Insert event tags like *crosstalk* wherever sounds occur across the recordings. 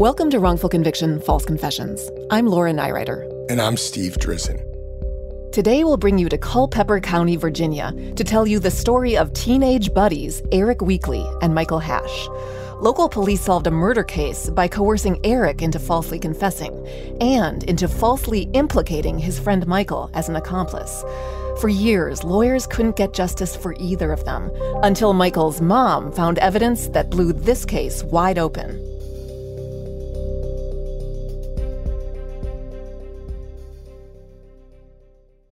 Welcome to Wrongful Conviction False Confessions. I'm Laura Nirider. And I'm Steve Drizin. Today, we'll bring you to Culpeper County, Virginia, to tell you the story of teenage buddies Eric Weakley and Michael Hash. Local police solved a murder case by coercing Eric into falsely confessing and into falsely implicating his friend Michael as an accomplice. For years, lawyers couldn't get justice for either of them until Michael's mom found evidence that blew this case wide open.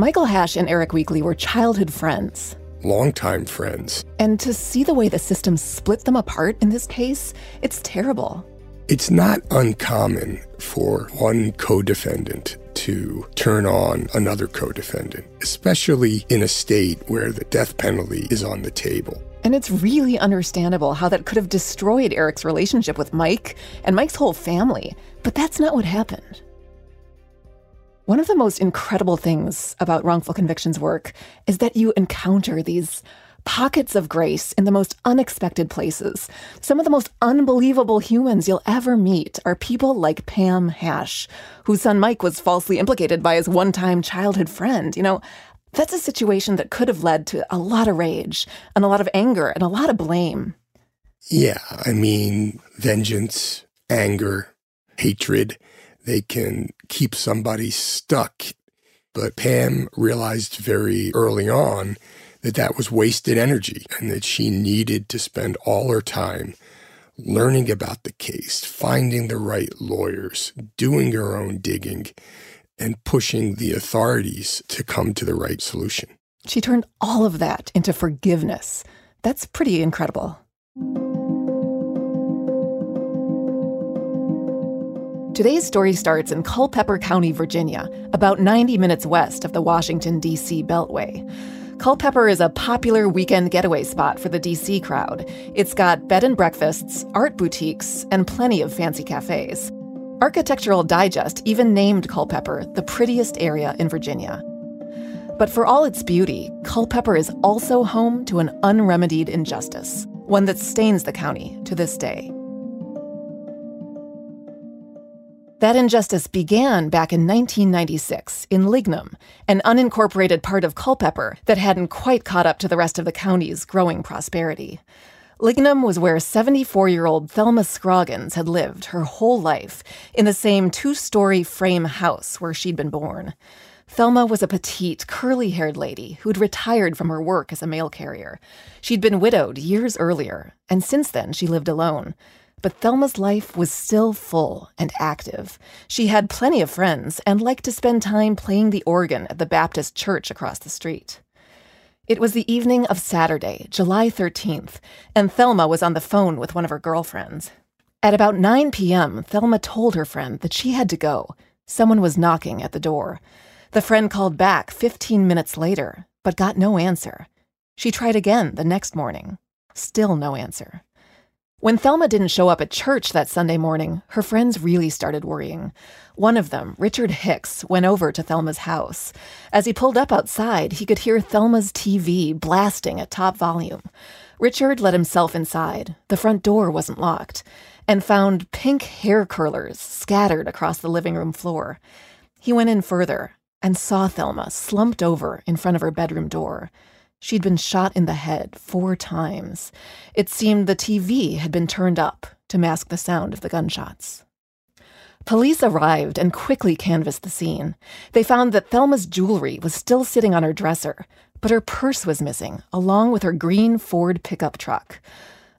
Michael Hash and Eric Weakley were childhood friends. Longtime friends. And to see the way the system split them apart in this case, it's terrible. It's not uncommon for one co defendant to turn on another co defendant, especially in a state where the death penalty is on the table. And it's really understandable how that could have destroyed Eric's relationship with Mike and Mike's whole family. But that's not what happened. One of the most incredible things about wrongful convictions work is that you encounter these pockets of grace in the most unexpected places. Some of the most unbelievable humans you'll ever meet are people like Pam Hash, whose son Mike was falsely implicated by his one time childhood friend. You know, that's a situation that could have led to a lot of rage and a lot of anger and a lot of blame. Yeah, I mean, vengeance, anger, hatred they can keep somebody stuck. But Pam realized very early on that that was wasted energy and that she needed to spend all her time learning about the case, finding the right lawyers, doing her own digging, and pushing the authorities to come to the right solution. She turned all of that into forgiveness. That's pretty incredible. Today's story starts in Culpeper County, Virginia, about 90 minutes west of the Washington, D.C. Beltway. Culpeper is a popular weekend getaway spot for the DC crowd. It's got bed and breakfasts, art boutiques, and plenty of fancy cafes. Architectural Digest even named Culpeper the prettiest area in Virginia. But for all its beauty, Culpeper is also home to an unremedied injustice, one that stains the county to this day. That injustice began back in 1996 in Lignum, an unincorporated part of Culpeper that hadn't quite caught up to the rest of the county's growing prosperity. Lignum was where 74 year old Thelma Scroggins had lived her whole life, in the same two story frame house where she'd been born. Thelma was a petite, curly haired lady who'd retired from her work as a mail carrier. She'd been widowed years earlier, and since then she lived alone. But Thelma's life was still full and active. She had plenty of friends and liked to spend time playing the organ at the Baptist church across the street. It was the evening of Saturday, July 13th, and Thelma was on the phone with one of her girlfriends. At about 9 p.m., Thelma told her friend that she had to go. Someone was knocking at the door. The friend called back 15 minutes later, but got no answer. She tried again the next morning. Still no answer. When Thelma didn't show up at church that Sunday morning, her friends really started worrying. One of them, Richard Hicks, went over to Thelma's house. As he pulled up outside, he could hear Thelma's TV blasting at top volume. Richard let himself inside. The front door wasn't locked, and found pink hair curlers scattered across the living room floor. He went in further and saw Thelma slumped over in front of her bedroom door. She'd been shot in the head four times. It seemed the TV had been turned up to mask the sound of the gunshots. Police arrived and quickly canvassed the scene. They found that Thelma's jewelry was still sitting on her dresser, but her purse was missing, along with her green Ford pickup truck.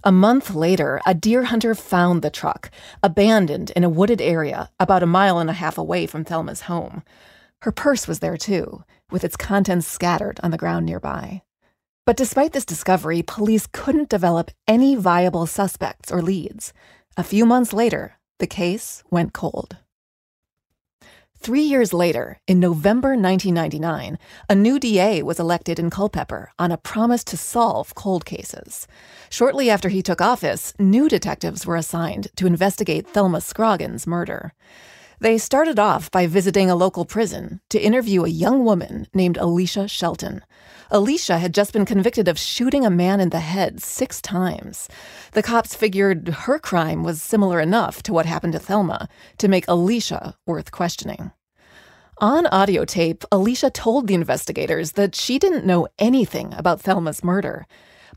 A month later, a deer hunter found the truck, abandoned in a wooded area about a mile and a half away from Thelma's home. Her purse was there too, with its contents scattered on the ground nearby. But despite this discovery, police couldn't develop any viable suspects or leads. A few months later, the case went cold. Three years later, in November 1999, a new DA was elected in Culpeper on a promise to solve cold cases. Shortly after he took office, new detectives were assigned to investigate Thelma Scroggins' murder. They started off by visiting a local prison to interview a young woman named Alicia Shelton. Alicia had just been convicted of shooting a man in the head six times. The cops figured her crime was similar enough to what happened to Thelma to make Alicia worth questioning. On audio tape, Alicia told the investigators that she didn't know anything about Thelma's murder.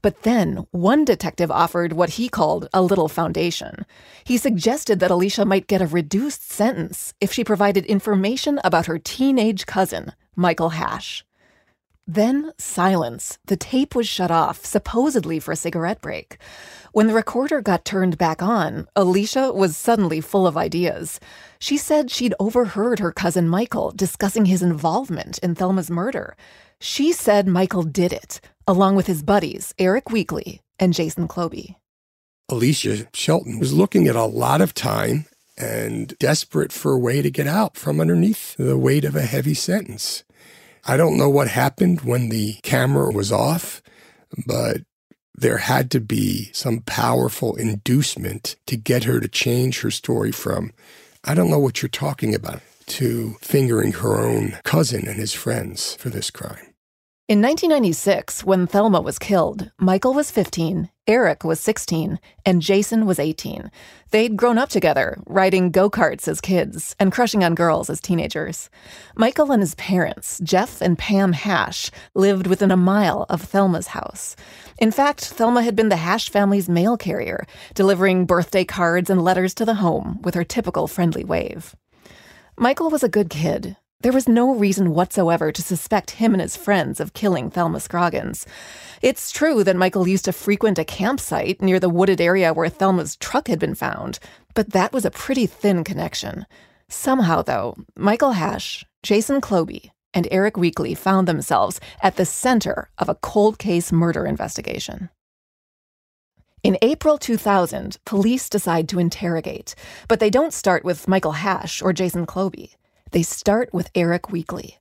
But then one detective offered what he called a little foundation. He suggested that Alicia might get a reduced sentence if she provided information about her teenage cousin, Michael Hash. Then silence. The tape was shut off, supposedly for a cigarette break. When the recorder got turned back on, Alicia was suddenly full of ideas. She said she'd overheard her cousin Michael discussing his involvement in Thelma's murder. She said Michael did it, along with his buddies, Eric Weakley and Jason Kloby. Alicia Shelton was looking at a lot of time and desperate for a way to get out from underneath the weight of a heavy sentence. I don't know what happened when the camera was off, but there had to be some powerful inducement to get her to change her story from, I don't know what you're talking about, to fingering her own cousin and his friends for this crime. In 1996, when Thelma was killed, Michael was 15, Eric was 16, and Jason was 18. They'd grown up together, riding go karts as kids and crushing on girls as teenagers. Michael and his parents, Jeff and Pam Hash, lived within a mile of Thelma's house. In fact, Thelma had been the Hash family's mail carrier, delivering birthday cards and letters to the home with her typical friendly wave. Michael was a good kid, there was no reason whatsoever to suspect him and his friends of killing Thelma Scroggins. It's true that Michael used to frequent a campsite near the wooded area where Thelma's truck had been found, but that was a pretty thin connection. Somehow, though, Michael Hash, Jason Kloby, and Eric Weakley found themselves at the center of a cold case murder investigation. In April 2000, police decide to interrogate, but they don't start with Michael Hash or Jason Kloby. They start with Eric Weakley.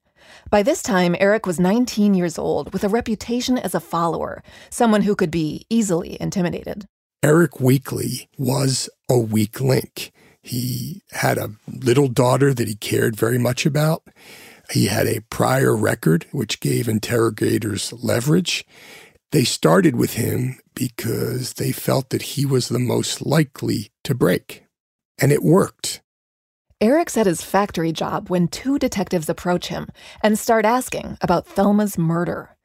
By this time, Eric was 19 years old with a reputation as a follower, someone who could be easily intimidated. Eric Weakley was a weak link. He had a little daughter that he cared very much about. He had a prior record, which gave interrogators leverage. They started with him because they felt that he was the most likely to break. And it worked. Eric's at his factory job when two detectives approach him and start asking about Thelma's murder.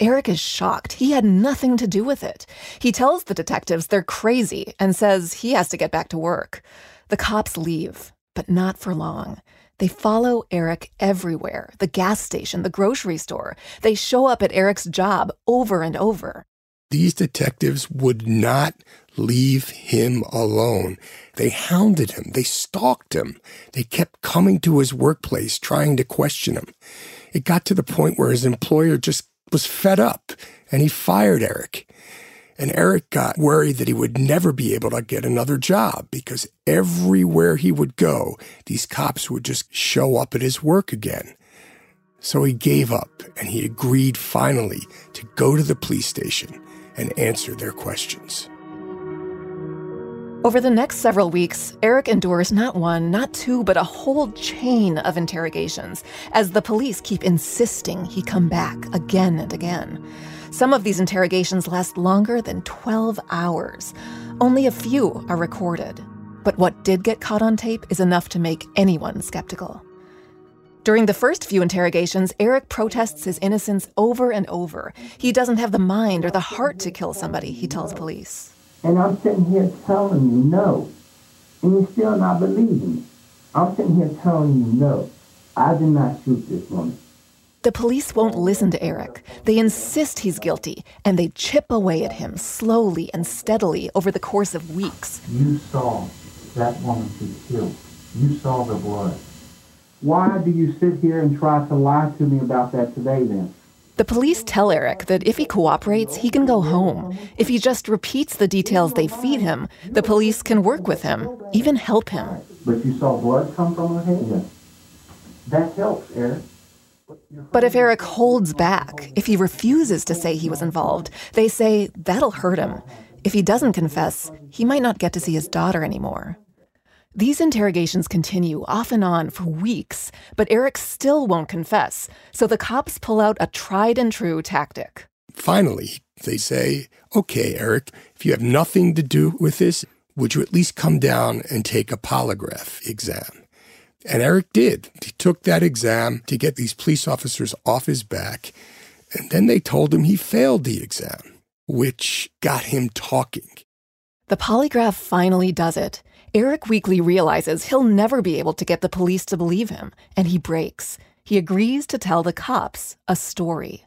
Eric is shocked. He had nothing to do with it. He tells the detectives they're crazy and says he has to get back to work. The cops leave, but not for long. They follow Eric everywhere the gas station, the grocery store. They show up at Eric's job over and over. These detectives would not leave him alone. They hounded him. They stalked him. They kept coming to his workplace trying to question him. It got to the point where his employer just was fed up and he fired Eric. And Eric got worried that he would never be able to get another job because everywhere he would go, these cops would just show up at his work again. So he gave up and he agreed finally to go to the police station and answer their questions. Over the next several weeks, Eric endures not one, not two, but a whole chain of interrogations as the police keep insisting he come back again and again. Some of these interrogations last longer than 12 hours. Only a few are recorded. But what did get caught on tape is enough to make anyone skeptical. During the first few interrogations, Eric protests his innocence over and over. He doesn't have the mind or the heart to kill somebody, he tells police. And I'm sitting here telling you no. And you're still not believing me. I'm sitting here telling you no. I did not shoot this woman. The police won't listen to Eric. They insist he's guilty, and they chip away at him slowly and steadily over the course of weeks. You saw that woman be killed. You saw the blood. Why do you sit here and try to lie to me about that today then? The police tell Eric that if he cooperates, he can go home. If he just repeats the details they feed him, the police can work with him, even help him. But you saw blood come from her head? That helps, Eric. But if Eric holds back, if he refuses to say he was involved, they say that'll hurt him. If he doesn't confess, he might not get to see his daughter anymore. These interrogations continue off and on for weeks, but Eric still won't confess, so the cops pull out a tried and true tactic. Finally, they say, okay, Eric, if you have nothing to do with this, would you at least come down and take a polygraph exam? And Eric did. He took that exam to get these police officers off his back, and then they told him he failed the exam, which got him talking. The polygraph finally does it. Eric Weakley realizes he'll never be able to get the police to believe him, and he breaks. He agrees to tell the cops a story.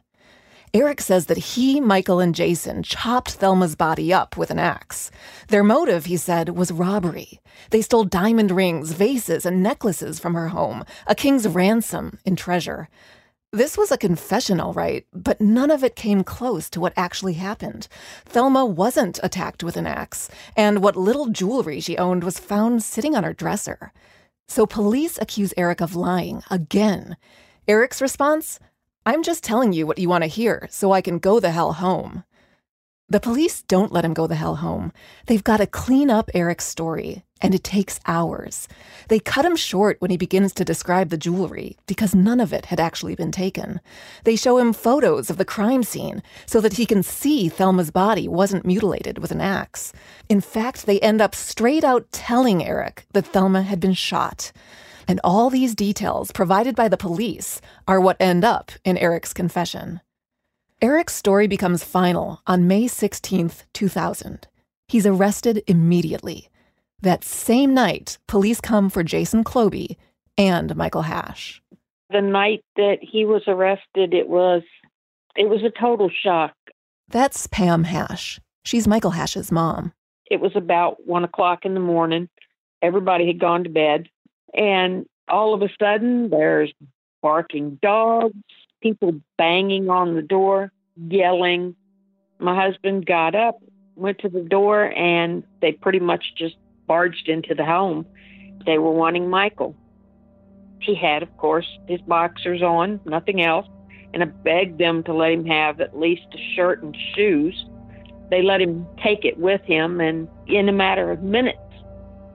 Eric says that he, Michael, and Jason chopped Thelma's body up with an axe. Their motive, he said, was robbery. They stole diamond rings, vases, and necklaces from her home, a king's ransom in treasure. This was a confession, all right, but none of it came close to what actually happened. Thelma wasn't attacked with an axe, and what little jewelry she owned was found sitting on her dresser. So police accuse Eric of lying again. Eric's response? I'm just telling you what you want to hear so I can go the hell home. The police don't let him go the hell home. They've got to clean up Eric's story, and it takes hours. They cut him short when he begins to describe the jewelry because none of it had actually been taken. They show him photos of the crime scene so that he can see Thelma's body wasn't mutilated with an axe. In fact, they end up straight out telling Eric that Thelma had been shot. And all these details provided by the police are what end up in Eric's confession. Eric's story becomes final on May 16th, 2000. He's arrested immediately. That same night, police come for Jason Kloby and Michael Hash. The night that he was arrested, it was it was a total shock. That's Pam Hash. She's Michael Hash's mom. It was about one o'clock in the morning. Everybody had gone to bed, and all of a sudden, there's barking dogs, people banging on the door, yelling. My husband got up, went to the door, and they pretty much just barged into the home. They were wanting Michael. He had, of course, his boxers on, nothing else, and I begged them to let him have at least a shirt and shoes. They let him take it with him, and in a matter of minutes,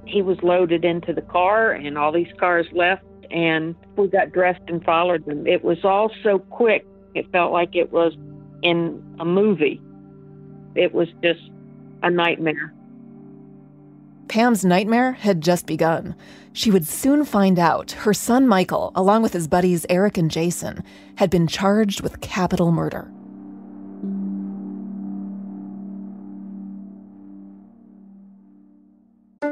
he was loaded into the car, and all these cars left and we got dressed and followed them. It was all so quick. It felt like it was in a movie. It was just a nightmare. Pam's nightmare had just begun. She would soon find out her son Michael, along with his buddies Eric and Jason, had been charged with capital murder.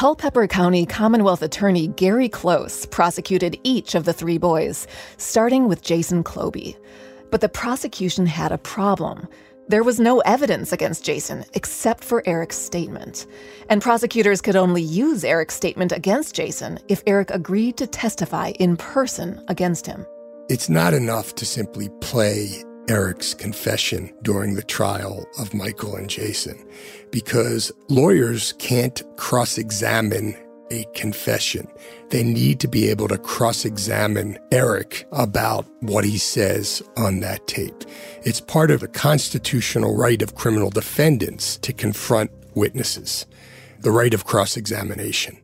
Culpeper County Commonwealth Attorney Gary Close prosecuted each of the three boys, starting with Jason Kloby. But the prosecution had a problem. There was no evidence against Jason except for Eric's statement. And prosecutors could only use Eric's statement against Jason if Eric agreed to testify in person against him. It's not enough to simply play Eric's confession during the trial of Michael and Jason because lawyers can't cross examine a confession. They need to be able to cross examine Eric about what he says on that tape. It's part of the constitutional right of criminal defendants to confront witnesses, the right of cross examination.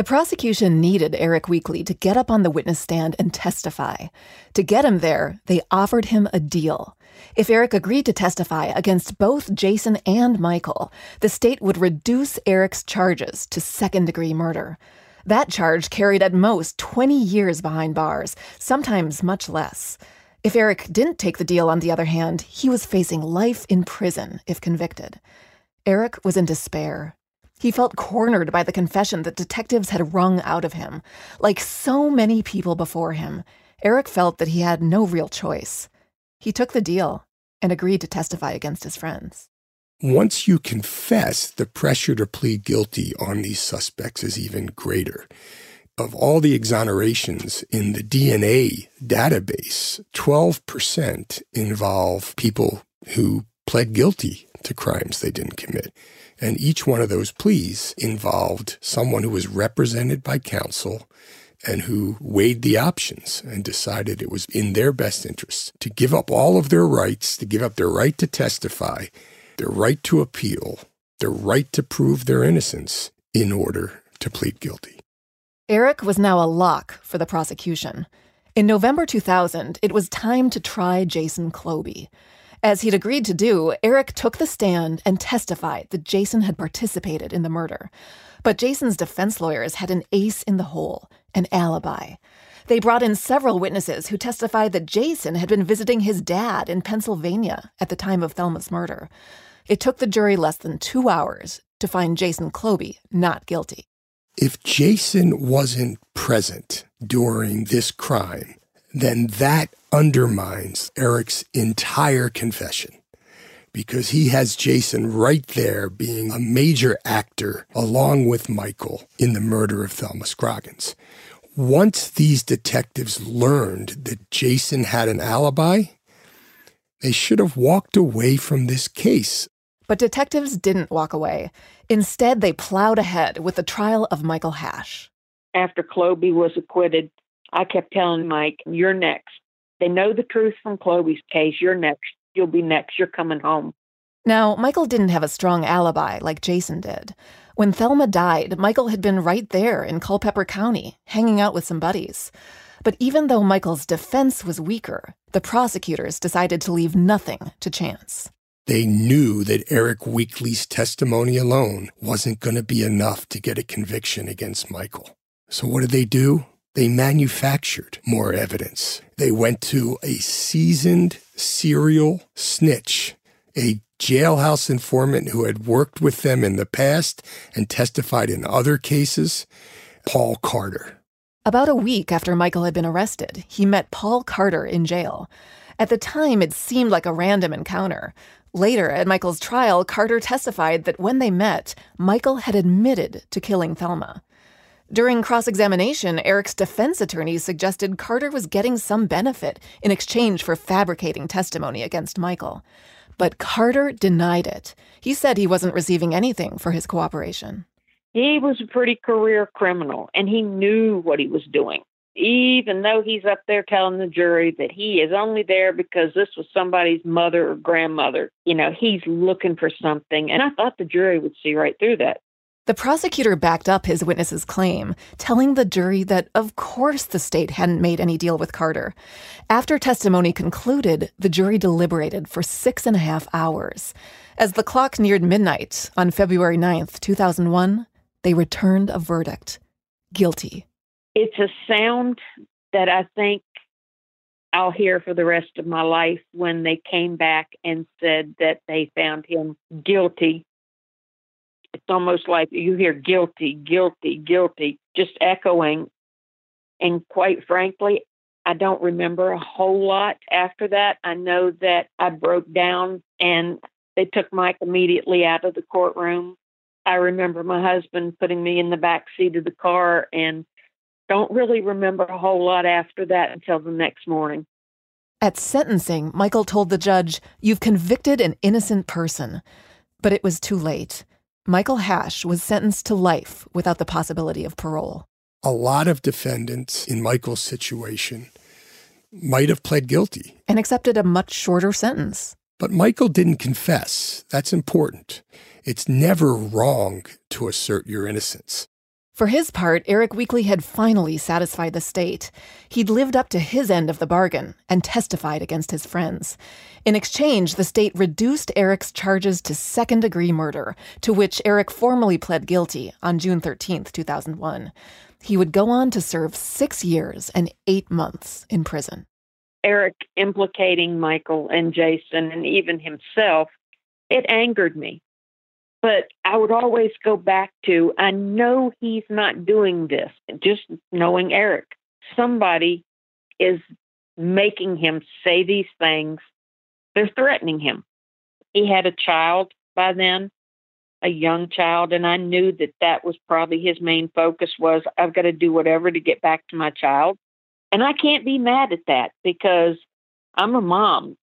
The prosecution needed Eric Weakley to get up on the witness stand and testify. To get him there, they offered him a deal. If Eric agreed to testify against both Jason and Michael, the state would reduce Eric's charges to second degree murder. That charge carried at most 20 years behind bars, sometimes much less. If Eric didn't take the deal, on the other hand, he was facing life in prison if convicted. Eric was in despair. He felt cornered by the confession that detectives had wrung out of him. Like so many people before him, Eric felt that he had no real choice. He took the deal and agreed to testify against his friends. Once you confess, the pressure to plead guilty on these suspects is even greater. Of all the exonerations in the DNA database, 12% involve people who pled guilty to crimes they didn't commit. And each one of those pleas involved someone who was represented by counsel and who weighed the options and decided it was in their best interest to give up all of their rights, to give up their right to testify, their right to appeal, their right to prove their innocence in order to plead guilty. Eric was now a lock for the prosecution. In November 2000, it was time to try Jason Kloby. As he'd agreed to do, Eric took the stand and testified that Jason had participated in the murder. But Jason's defense lawyers had an ace in the hole an alibi. They brought in several witnesses who testified that Jason had been visiting his dad in Pennsylvania at the time of Thelma's murder. It took the jury less than two hours to find Jason Kloby not guilty. If Jason wasn't present during this crime, then that undermines Eric's entire confession because he has Jason right there being a major actor along with Michael in the murder of Thelma Scroggins. Once these detectives learned that Jason had an alibi, they should have walked away from this case. But detectives didn't walk away. Instead, they plowed ahead with the trial of Michael Hash. After Kloby was acquitted, I kept telling Mike, You're next. They know the truth from Chloe's case. You're next. You'll be next. You're coming home. Now, Michael didn't have a strong alibi like Jason did. When Thelma died, Michael had been right there in Culpeper County, hanging out with some buddies. But even though Michael's defense was weaker, the prosecutors decided to leave nothing to chance. They knew that Eric Weakley's testimony alone wasn't going to be enough to get a conviction against Michael. So what did they do? They manufactured more evidence. They went to a seasoned serial snitch, a jailhouse informant who had worked with them in the past and testified in other cases, Paul Carter. About a week after Michael had been arrested, he met Paul Carter in jail. At the time, it seemed like a random encounter. Later, at Michael's trial, Carter testified that when they met, Michael had admitted to killing Thelma. During cross examination, Eric's defense attorney suggested Carter was getting some benefit in exchange for fabricating testimony against Michael. But Carter denied it. He said he wasn't receiving anything for his cooperation. He was a pretty career criminal and he knew what he was doing. Even though he's up there telling the jury that he is only there because this was somebody's mother or grandmother, you know, he's looking for something. And I thought the jury would see right through that. The prosecutor backed up his witness's claim, telling the jury that, of course, the state hadn't made any deal with Carter. After testimony concluded, the jury deliberated for six and a half hours. As the clock neared midnight on February 9th, 2001, they returned a verdict guilty. It's a sound that I think I'll hear for the rest of my life when they came back and said that they found him guilty it's almost like you hear guilty, guilty, guilty, just echoing. And quite frankly, I don't remember a whole lot after that. I know that I broke down and they took Mike immediately out of the courtroom. I remember my husband putting me in the back seat of the car and don't really remember a whole lot after that until the next morning. At sentencing, Michael told the judge, You've convicted an innocent person. But it was too late. Michael Hash was sentenced to life without the possibility of parole. A lot of defendants in Michael's situation might have pled guilty and accepted a much shorter sentence. But Michael didn't confess. That's important. It's never wrong to assert your innocence. For his part, Eric Weakley had finally satisfied the state. He'd lived up to his end of the bargain and testified against his friends. In exchange, the state reduced Eric's charges to second degree murder, to which Eric formally pled guilty on June 13, 2001. He would go on to serve six years and eight months in prison. Eric implicating Michael and Jason and even himself, it angered me but I would always go back to I know he's not doing this. Just knowing Eric, somebody is making him say these things. They're threatening him. He had a child by then, a young child, and I knew that that was probably his main focus was I've got to do whatever to get back to my child. And I can't be mad at that because I'm a mom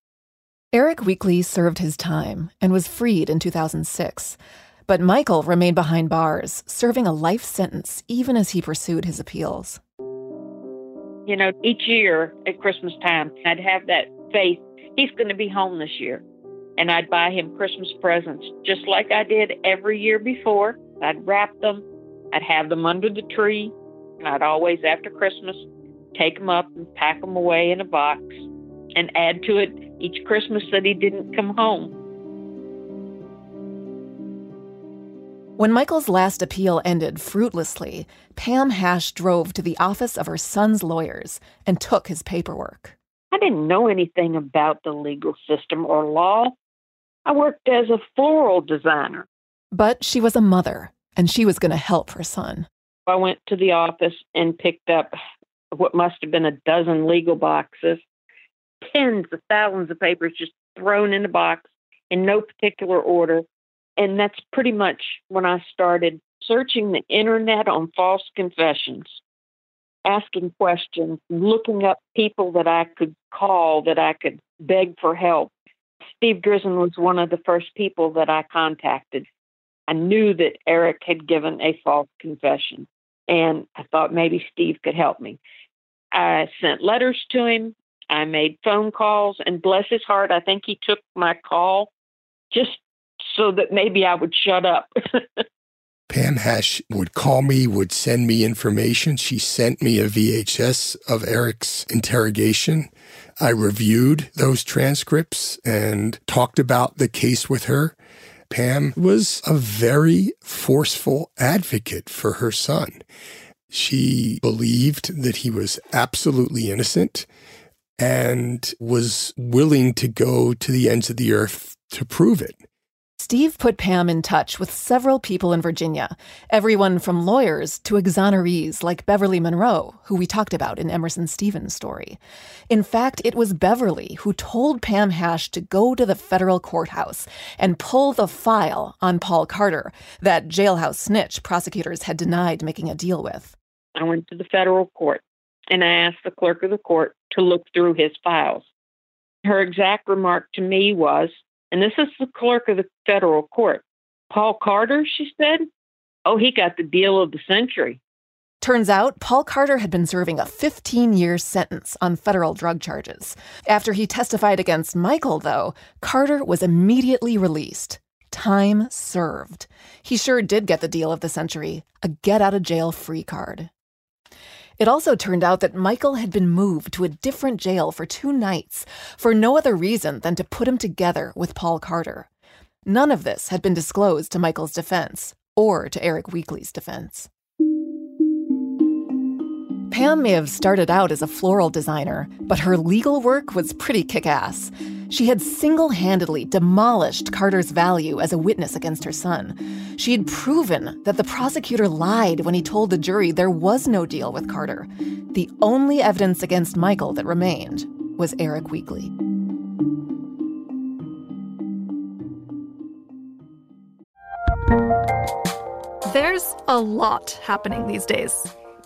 Eric Weakley served his time and was freed in 2006. But Michael remained behind bars, serving a life sentence even as he pursued his appeals. You know, each year at Christmas time, I'd have that faith he's going to be home this year. And I'd buy him Christmas presents just like I did every year before. I'd wrap them, I'd have them under the tree, and I'd always, after Christmas, take them up and pack them away in a box and add to it each Christmas that he didn't come home. When Michael's last appeal ended fruitlessly, Pam Hash drove to the office of her son's lawyers and took his paperwork. I didn't know anything about the legal system or law. I worked as a floral designer. But she was a mother, and she was going to help her son. I went to the office and picked up what must have been a dozen legal boxes tens of thousands of papers just thrown in a box in no particular order. And that's pretty much when I started searching the internet on false confessions. asking questions, looking up people that I could call, that I could beg for help. Steve Drizin was one of the first people that I contacted. I knew that Eric had given a false confession, and I thought maybe Steve could help me. I sent letters to him. I made phone calls, and bless his heart, I think he took my call just so that maybe I would shut up. *laughs* Pam Hash would call me, would send me information. She sent me a VHS of Eric's interrogation. I reviewed those transcripts and talked about the case with her. Pam was a very forceful advocate for her son. She believed that he was absolutely innocent and was willing to go to the ends of the earth to prove it. Steve put Pam in touch with several people in Virginia, everyone from lawyers to exonerees like Beverly Monroe, who we talked about in Emerson Stevens' story. In fact, it was Beverly who told Pam Hash to go to the federal courthouse and pull the file on Paul Carter, that jailhouse snitch prosecutors had denied making a deal with. I went to the federal court and I asked the clerk of the court to look through his files. Her exact remark to me was, and this is the clerk of the federal court. Paul Carter, she said. Oh, he got the deal of the century. Turns out, Paul Carter had been serving a 15 year sentence on federal drug charges. After he testified against Michael, though, Carter was immediately released. Time served. He sure did get the deal of the century a get out of jail free card. It also turned out that Michael had been moved to a different jail for two nights for no other reason than to put him together with Paul Carter. None of this had been disclosed to Michael's defense or to Eric Weakley's defense. Pam may have started out as a floral designer, but her legal work was pretty kick ass. She had single handedly demolished Carter's value as a witness against her son. She had proven that the prosecutor lied when he told the jury there was no deal with Carter. The only evidence against Michael that remained was Eric Weakley. There's a lot happening these days.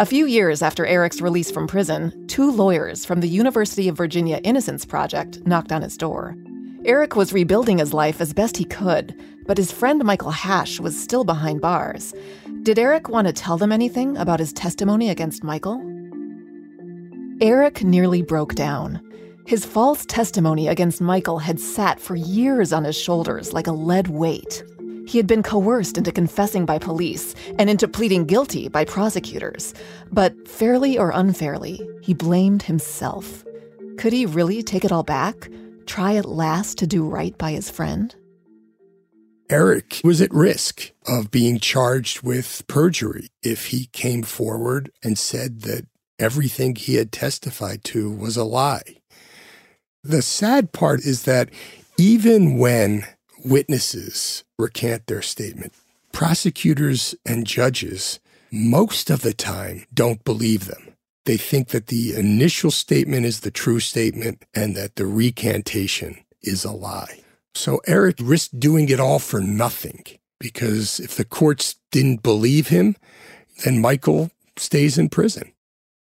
A few years after Eric's release from prison, two lawyers from the University of Virginia Innocence Project knocked on his door. Eric was rebuilding his life as best he could, but his friend Michael Hash was still behind bars. Did Eric want to tell them anything about his testimony against Michael? Eric nearly broke down. His false testimony against Michael had sat for years on his shoulders like a lead weight. He had been coerced into confessing by police and into pleading guilty by prosecutors. But fairly or unfairly, he blamed himself. Could he really take it all back? Try at last to do right by his friend? Eric was at risk of being charged with perjury if he came forward and said that everything he had testified to was a lie. The sad part is that even when witnesses recant their statement, prosecutors and judges most of the time don't believe them. They think that the initial statement is the true statement and that the recantation is a lie. So Eric risked doing it all for nothing because if the courts didn't believe him, then Michael stays in prison.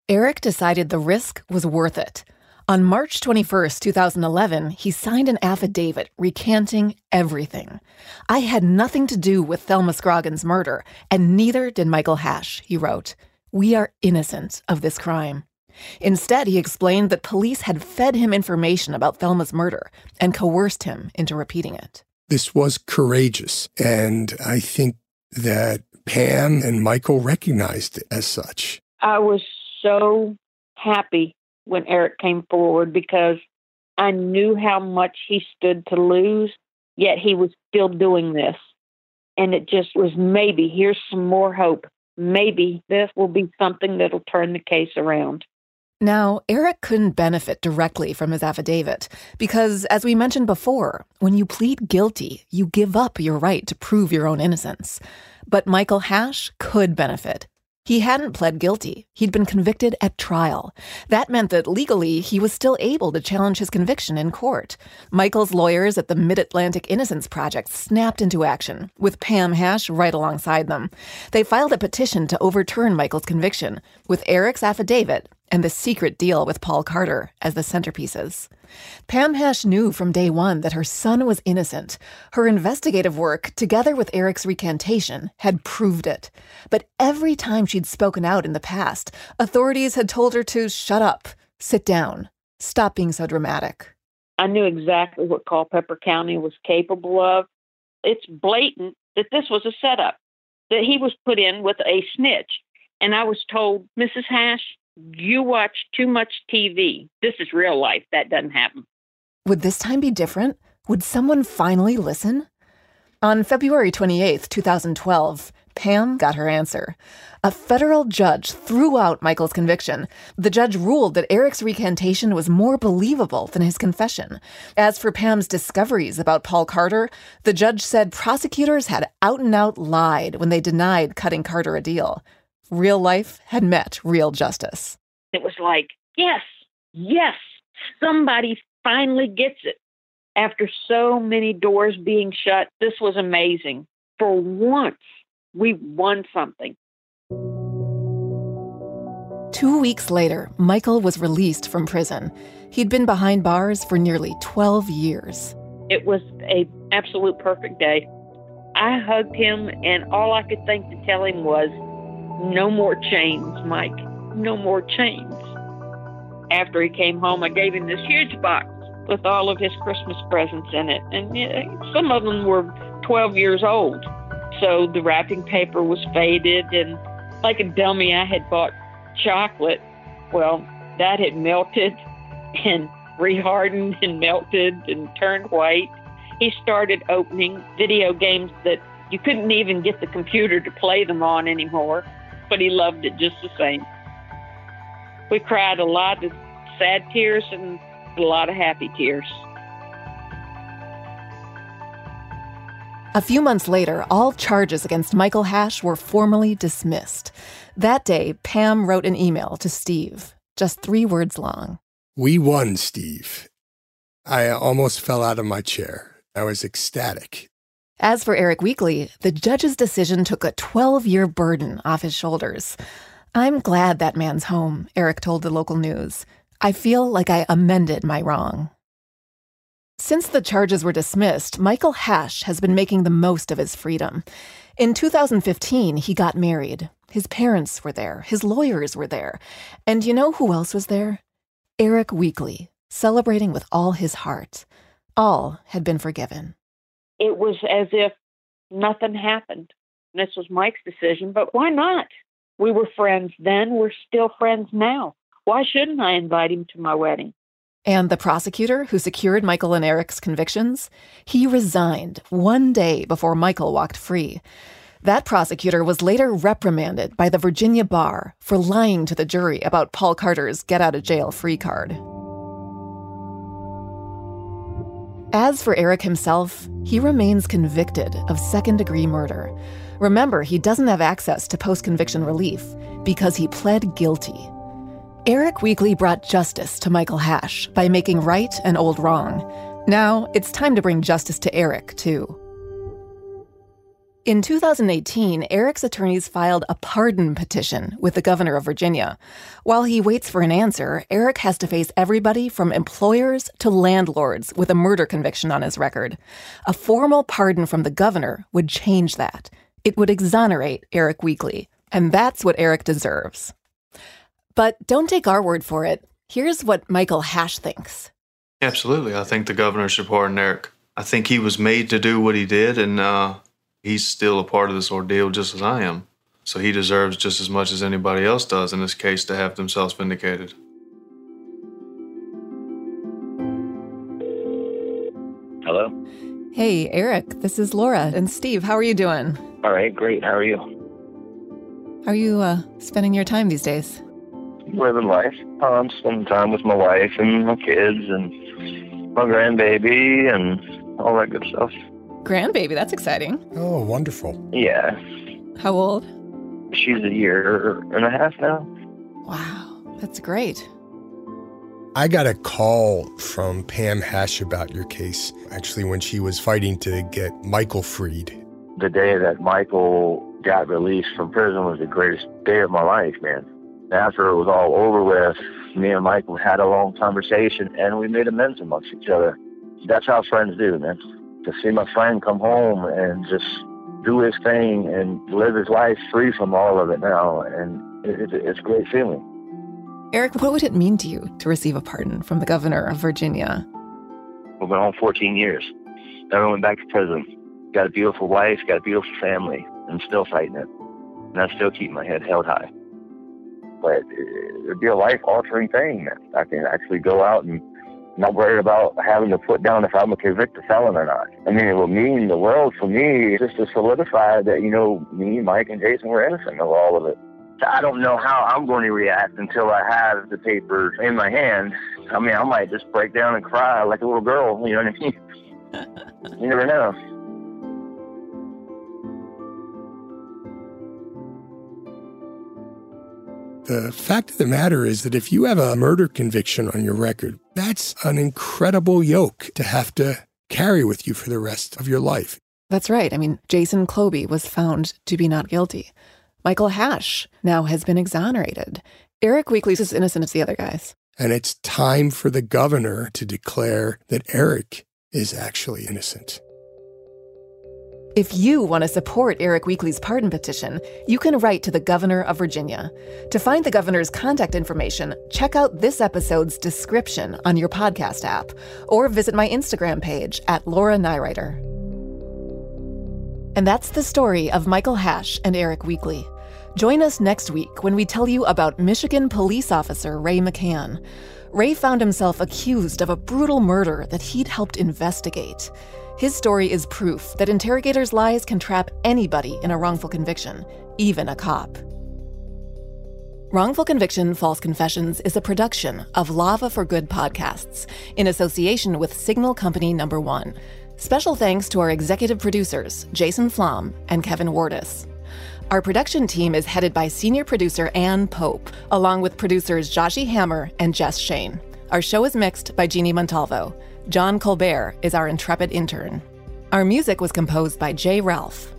Eric decided the risk was worth it. On March 21, 2011, he signed an affidavit recanting everything. I had nothing to do with Thelma Scroggins' murder, and neither did Michael Hash, he wrote. We are innocent of this crime. Instead, he explained that police had fed him information about Thelma's murder and coerced him into repeating it. This was courageous, and I think that Pam and Michael recognized it as such. I was so happy when Eric came forward because I knew how much he stood to lose, yet he was still doing this. And it just was maybe here's some more hope. Maybe this will be something that'll turn the case around. Now, Eric couldn't benefit directly from his affidavit because, as we mentioned before, when you plead guilty, you give up your right to prove your own innocence. But Michael Hash could benefit he hadn't pled guilty. He'd been convicted at trial. That meant that legally he was still able to challenge his conviction in court. Michael's lawyers at the Mid Atlantic Innocence Project snapped into action, with Pam Hash right alongside them. They filed a petition to overturn Michael's conviction, with Eric's affidavit and the secret deal with Paul Carter as the centerpieces. Pam Hash knew from day one that her son was innocent. Her investigative work, together with Eric's recantation, had proved it. But every time she'd spoken out in the past, authorities had told her to shut up, sit down, stop being so dramatic. I knew exactly what Culpeper County was capable of. It's blatant that this was a setup, that he was put in with a snitch. And I was told, Mrs. Hash, you watch too much TV. This is real life. That doesn't happen. Would this time be different? Would someone finally listen? On February 28, 2012, Pam got her answer. A federal judge threw out Michael's conviction. The judge ruled that Eric's recantation was more believable than his confession. As for Pam's discoveries about Paul Carter, the judge said prosecutors had out and out lied when they denied cutting Carter a deal real life had met real justice. It was like, yes, yes, somebody finally gets it. After so many doors being shut, this was amazing. For once, we won something. Two weeks later, Michael was released from prison. He'd been behind bars for nearly 12 years. It was a absolute perfect day. I hugged him, and all I could think to tell him was, no more chains, Mike. No more chains. After he came home, I gave him this huge box with all of his Christmas presents in it. And some of them were 12 years old. So the wrapping paper was faded, and like a dummy, I had bought chocolate. Well, that had melted *laughs* and rehardened and melted and turned white. He started opening video games that you couldn't even get the computer to play them on anymore but he loved it just the same. We cried a lot of sad tears and a lot of happy tears. A few months later, all charges against Michael Hash were formally dismissed. That day, Pam wrote an email to Steve, just three words long. We won, Steve. I almost fell out of my chair. I was ecstatic. As for Eric Weakley, the judge's decision took a 12 year burden off his shoulders. I'm glad that man's home, Eric told the local news. I feel like I amended my wrong. Since the charges were dismissed, Michael Hash has been making the most of his freedom. In 2015, he got married. His parents were there, his lawyers were there. And you know who else was there? Eric Weakley, celebrating with all his heart. All had been forgiven it was as if nothing happened. This was Mike's decision, but why not? We were friends then, we're still friends now. Why shouldn't I invite him to my wedding? And the prosecutor who secured Michael and Eric's convictions, he resigned one day before Michael walked free. That prosecutor was later reprimanded by the Virginia bar for lying to the jury about Paul Carter's get out of jail free card. As for Eric himself, he remains convicted of second degree murder. Remember, he doesn't have access to post conviction relief because he pled guilty. Eric Weakley brought justice to Michael Hash by making right an old wrong. Now it's time to bring justice to Eric, too. In 2018, Eric's attorneys filed a pardon petition with the governor of Virginia. While he waits for an answer, Eric has to face everybody from employers to landlords with a murder conviction on his record. A formal pardon from the governor would change that. It would exonerate Eric Weakley, and that's what Eric deserves. But don't take our word for it. Here's what Michael Hash thinks. Absolutely. I think the governor should pardon Eric. I think he was made to do what he did, and uh, he's still a part of this ordeal just as I am. So he deserves just as much as anybody else does in this case to have themselves vindicated. Hello? Hey, Eric, this is Laura and Steve. How are you doing? All right, great. How are you? How are you uh, spending your time these days? Living life. I'm um, spending time with my wife and my kids and my grandbaby and all that good stuff. Grandbaby, that's exciting. Oh, wonderful. Yeah. How old? She's a year and a half now. Wow, that's great. I got a call from Pam Hash about your case, actually, when she was fighting to get Michael freed. The day that Michael got released from prison was the greatest day of my life, man. After it was all over with, me and Michael had a long conversation and we made amends amongst each other. That's how friends do, man. To see my friend come home and just do his thing and live his life free from all of it now, and it, it, it's a great feeling. Eric, what would it mean to you to receive a pardon from the governor of Virginia? We've been home 14 years. Never went back to prison. Got a beautiful wife, got a beautiful family, and still fighting it. And I still keep my head held high. But it'd be a life altering thing. I can actually go out and not worried about having to put down if I'm a convicted felon or not. I mean, it will mean the world for me just to solidify that, you know, me, Mike, and Jason were innocent of all of it. I don't know how I'm going to react until I have the papers in my hand. I mean, I might just break down and cry like a little girl, you know what I mean? *laughs* you never know. The fact of the matter is that if you have a murder conviction on your record, that's an incredible yoke to have to carry with you for the rest of your life. That's right. I mean, Jason Kloby was found to be not guilty. Michael Hash now has been exonerated. Eric Weakley's as innocent as the other guys. And it's time for the governor to declare that Eric is actually innocent. If you want to support Eric Weakley's pardon petition, you can write to the governor of Virginia. To find the governor's contact information, check out this episode's description on your podcast app or visit my Instagram page at Laura Nirider. And that's the story of Michael Hash and Eric Weakley. Join us next week when we tell you about Michigan police officer Ray McCann. Ray found himself accused of a brutal murder that he'd helped investigate. His story is proof that interrogators' lies can trap anybody in a wrongful conviction, even a cop. Wrongful Conviction False Confessions is a production of Lava for Good podcasts in association with Signal Company Number One. Special thanks to our executive producers, Jason Flom and Kevin Wardis. Our production team is headed by senior producer Ann Pope, along with producers Joshi Hammer and Jess Shane. Our show is mixed by Jeannie Montalvo. John Colbert is our intrepid intern. Our music was composed by Jay Ralph.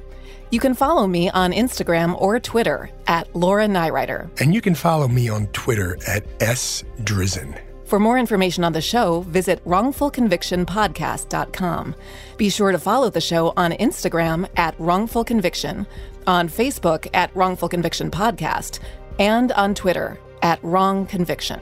You can follow me on Instagram or Twitter at Laura Nirider. And you can follow me on Twitter at S Drizin. For more information on the show, visit wrongfulconvictionpodcast.com. Be sure to follow the show on Instagram at Wrongful Conviction, on Facebook at Wrongful Conviction Podcast, and on Twitter at Wrong Conviction.